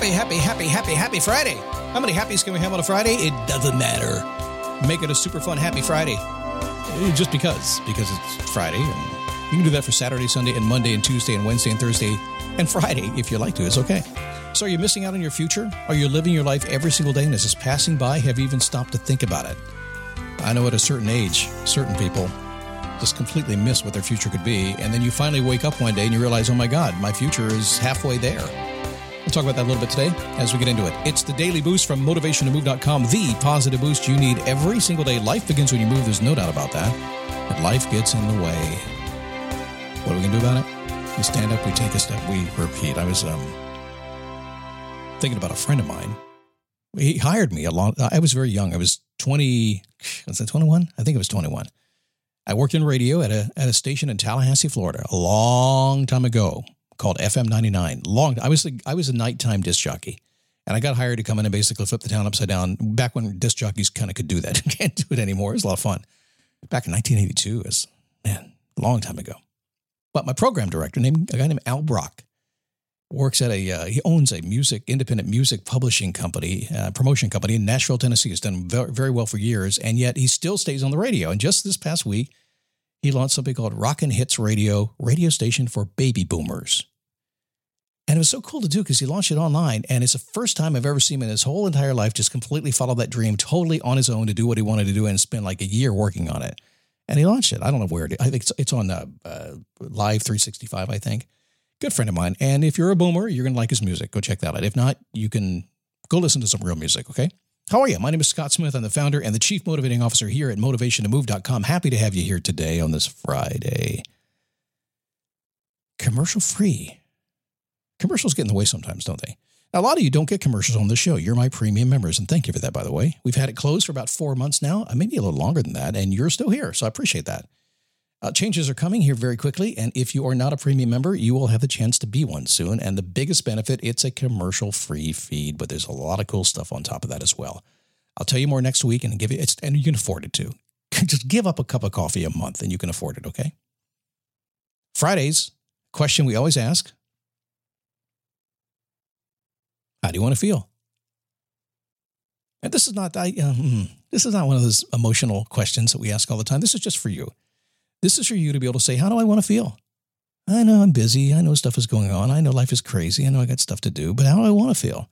Happy, happy, happy, happy, happy Friday. How many happies can we have on a Friday? It doesn't matter. Make it a super fun, happy Friday. Eh, Just because, because it's Friday. You can do that for Saturday, Sunday, and Monday, and Tuesday, and Wednesday, and Thursday, and Friday if you like to. It's okay. So, are you missing out on your future? Are you living your life every single day and as it's passing by, have you even stopped to think about it? I know at a certain age, certain people just completely miss what their future could be. And then you finally wake up one day and you realize, oh my God, my future is halfway there. We'll talk about that a little bit today as we get into it. It's the daily boost from motivationtomove.com, the positive boost you need every single day. Life begins when you move, there's no doubt about that. But life gets in the way. What are we going to do about it? We stand up, we take a step, we repeat. I was um, thinking about a friend of mine. He hired me a long I was very young. I was 20, was that 21? I think it was 21. I worked in radio at a at a station in Tallahassee, Florida, a long time ago called FM 99. Long I was a, I was a nighttime disc jockey. And I got hired to come in and basically flip the town upside down back when disc jockeys kind of could do that. Can't do it anymore. It was a lot of fun. Back in 1982 is man, long time ago. But my program director named a guy named Al Brock works at a uh, he owns a music independent music publishing company uh, promotion company in Nashville, Tennessee. He's done very, very well for years, and yet he still stays on the radio. And just this past week, he launched something called Rockin' Hits Radio, radio station for baby boomers. And it was so cool to do because he launched it online, and it's the first time I've ever seen him in his whole entire life just completely follow that dream totally on his own to do what he wanted to do and spend like a year working on it. And he launched it. I don't know where it is. I think it's, it's on uh, uh, Live 365, I think good friend of mine. And if you're a boomer, you're going to like his music. Go check that out. If not, you can go listen to some real music, okay? How are you? My name is Scott Smith. I'm the founder and the chief motivating officer here at motivationtomove.com. Happy to have you here today on this Friday. Commercial free. Commercials get in the way sometimes, don't they? Now, a lot of you don't get commercials on this show. You're my premium members, and thank you for that, by the way. We've had it closed for about four months now, uh, maybe a little longer than that, and you're still here, so I appreciate that. Uh, changes are coming here very quickly, and if you are not a premium member, you will have the chance to be one soon. And the biggest benefit, it's a commercial-free feed, but there's a lot of cool stuff on top of that as well. I'll tell you more next week, and give you it's and you can afford it too. Just give up a cup of coffee a month, and you can afford it. Okay. Fridays question we always ask: How do you want to feel? And this is not I, um, this is not one of those emotional questions that we ask all the time. This is just for you. This is for you to be able to say, How do I want to feel? I know I'm busy. I know stuff is going on. I know life is crazy. I know I got stuff to do, but how do I want to feel?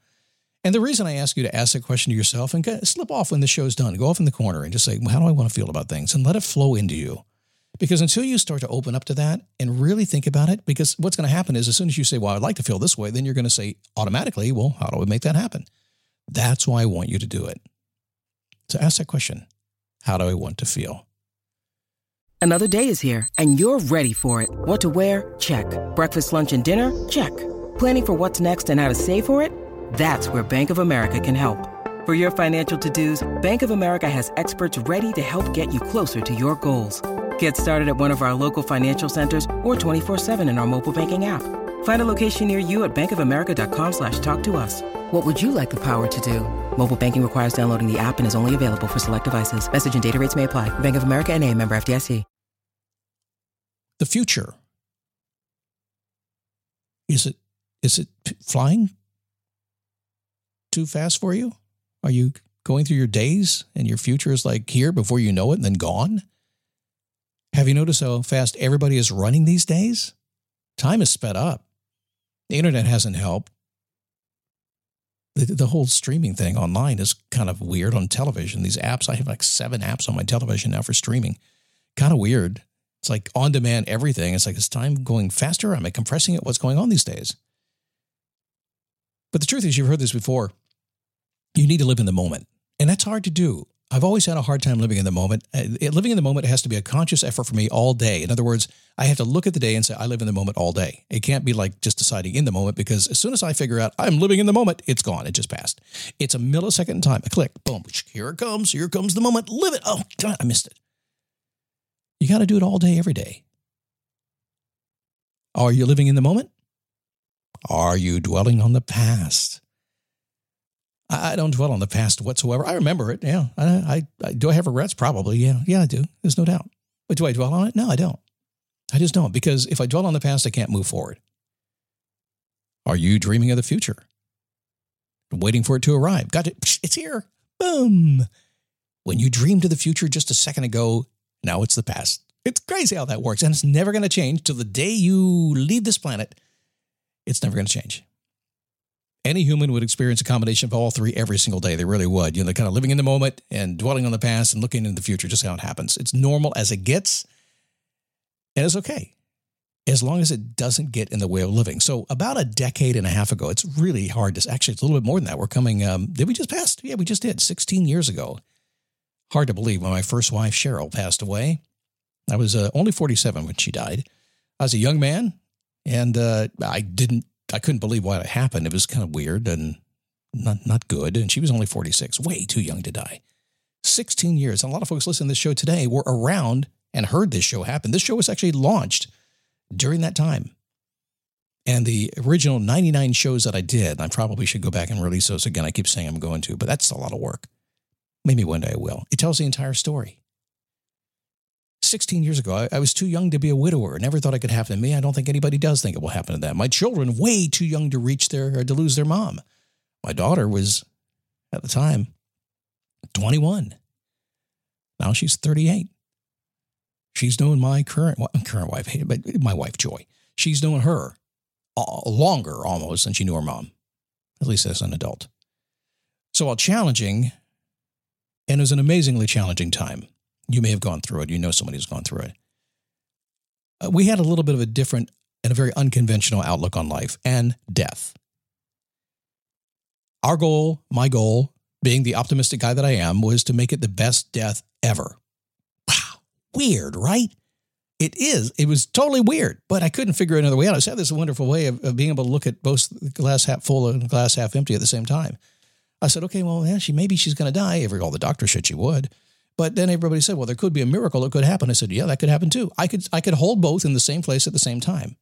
And the reason I ask you to ask that question to yourself and slip off when the show's done, go off in the corner and just say, well, How do I want to feel about things? And let it flow into you. Because until you start to open up to that and really think about it, because what's going to happen is as soon as you say, Well, I'd like to feel this way, then you're going to say automatically, Well, how do I make that happen? That's why I want you to do it. So ask that question How do I want to feel? Another day is here, and you're ready for it. What to wear? Check. Breakfast, lunch, and dinner? Check. Planning for what's next and how to save for it? That's where Bank of America can help. For your financial to dos, Bank of America has experts ready to help get you closer to your goals. Get started at one of our local financial centers or 24-7 in our mobile banking app. Find a location near you at bankofamerica.com slash talk to us. What would you like the power to do? Mobile banking requires downloading the app and is only available for select devices. Message and data rates may apply. Bank of America and a member FDIC. The future. Is it is it flying too fast for you? Are you going through your days and your future is like here before you know it and then gone? Have you noticed how fast everybody is running these days? Time is sped up. The internet hasn't helped. The, the whole streaming thing online is kind of weird on television. These apps, I have like seven apps on my television now for streaming. Kind of weird. It's like on demand everything. It's like, is time going faster? Am I compressing it? What's going on these days? But the truth is, you've heard this before. You need to live in the moment. And that's hard to do. I've always had a hard time living in the moment. Uh, living in the moment has to be a conscious effort for me all day. In other words, I have to look at the day and say, I live in the moment all day. It can't be like just deciding in the moment because as soon as I figure out I'm living in the moment, it's gone. It just passed. It's a millisecond time. A click, boom, here it comes. Here comes the moment. Live it. Oh, God, I missed it. You got to do it all day, every day. Are you living in the moment? Are you dwelling on the past? I don't dwell on the past whatsoever. I remember it. Yeah. I, I, I, do I have regrets? Probably. Yeah. Yeah, I do. There's no doubt. But do I dwell on it? No, I don't. I just don't because if I dwell on the past, I can't move forward. Are you dreaming of the future? Waiting for it to arrive. Got it. It's here. Boom. When you dreamed of the future just a second ago, now it's the past. It's crazy how that works. And it's never going to change till the day you leave this planet. It's never going to change any human would experience a combination of all three every single day. They really would. You know, they're kind of living in the moment and dwelling on the past and looking into the future, just how it happens. It's normal as it gets, and it's okay as long as it doesn't get in the way of living. So, about a decade and a half ago, it's really hard to actually, it's a little bit more than that. We're coming, um, did we just pass? Yeah, we just did 16 years ago. Hard to believe when my first wife, Cheryl, passed away. I was uh, only 47 when she died. I was a young man and uh, I didn't I couldn't believe why it happened. It was kind of weird and not not good. And she was only 46, way too young to die. 16 years. And a lot of folks listening to this show today were around and heard this show happen. This show was actually launched during that time. And the original 99 shows that I did, I probably should go back and release those again. I keep saying I'm going to, but that's a lot of work. Maybe one day I will. It tells the entire story. 16 years ago, I, I, was too young to be a widower. Never thought it could happen to me. I don't think anybody does think it will happen to them. My children, way too young to reach their, to lose their mom. My daughter was, at the time, 21. Now she's 38. She's known my current, current wife, but my wife, Joy. She's known her longer almost than she knew her mom, at least as an adult. So while challenging, and it was an amazingly challenging time, you may have gone through it. You know somebody who's gone through it. Uh, we had a little bit of a different and a very unconventional outlook on life and death. Our goal, my goal, being the optimistic guy that I am, was to make it the best death ever. Wow. Weird, right? It is. It was totally weird, but I couldn't figure another way out. I just had this wonderful way of, of being able to look at both glass half full and glass half empty at the same time. I said, okay, well, yeah, she maybe she's going to die. Every all the doctors said she would. But then everybody said, well, there could be a miracle. It could happen. I said, yeah, that could happen too. I could, I could hold both in the same place at the same time.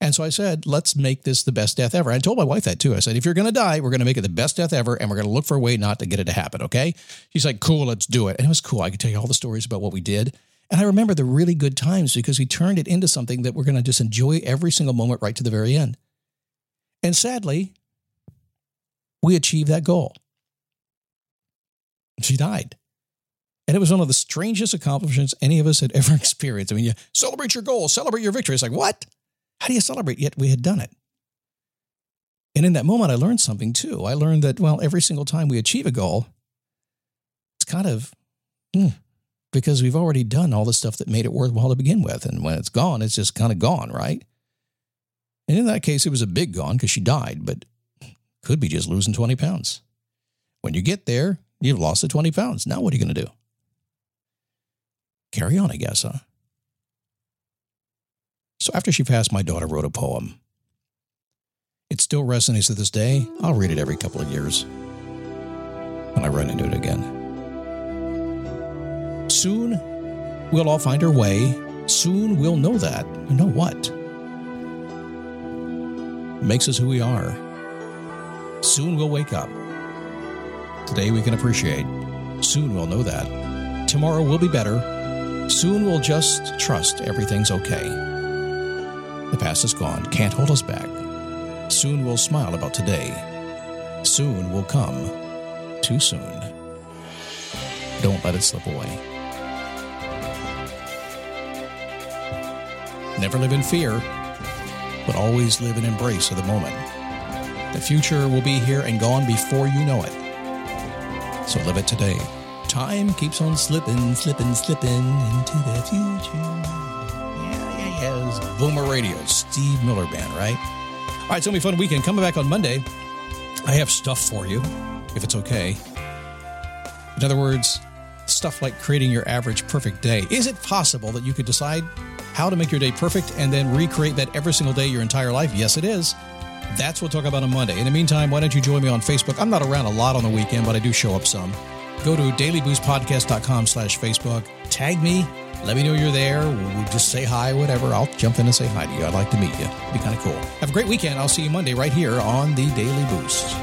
And so I said, let's make this the best death ever. I told my wife that too. I said, if you're going to die, we're going to make it the best death ever and we're going to look for a way not to get it to happen. Okay. She's like, cool, let's do it. And it was cool. I could tell you all the stories about what we did. And I remember the really good times because we turned it into something that we're going to just enjoy every single moment right to the very end. And sadly, we achieved that goal. She died. And it was one of the strangest accomplishments any of us had ever experienced. I mean, you celebrate your goal, celebrate your victory. It's like, what? How do you celebrate? Yet we had done it. And in that moment, I learned something too. I learned that, well, every single time we achieve a goal, it's kind of hmm, because we've already done all the stuff that made it worthwhile to begin with. And when it's gone, it's just kind of gone, right? And in that case, it was a big gone because she died, but could be just losing 20 pounds. When you get there, you've lost the 20 pounds. Now, what are you going to do? Carry on, I guess, huh? So after she passed, my daughter wrote a poem. It still resonates to this day. I'll read it every couple of years when I run into it again. Soon we'll all find our way. Soon we'll know that. Know what? Makes us who we are. Soon we'll wake up. Today we can appreciate. Soon we'll know that. Tomorrow will be better. Soon we'll just trust everything's okay. The past is gone, can't hold us back. Soon we'll smile about today. Soon will come. too soon. Don't let it slip away. Never live in fear, but always live in embrace of the moment. The future will be here and gone before you know it. So live it today. Time keeps on slipping, slipping, slipping into the future. Yeah, yeah, yeah. It's Boomer Radio, Steve Miller Band, right? All right, it's going to be a fun weekend. Coming back on Monday, I have stuff for you, if it's okay. In other words, stuff like creating your average perfect day. Is it possible that you could decide how to make your day perfect and then recreate that every single day your entire life? Yes, it is. That's what we'll talk about on Monday. In the meantime, why don't you join me on Facebook? I'm not around a lot on the weekend, but I do show up some. Go to dailyboostpodcast.com slash Facebook. Tag me. Let me know you're there. We'll just say hi, whatever. I'll jump in and say hi to you. I'd like to meet you. It'd be kind of cool. Have a great weekend. I'll see you Monday right here on the Daily Boost.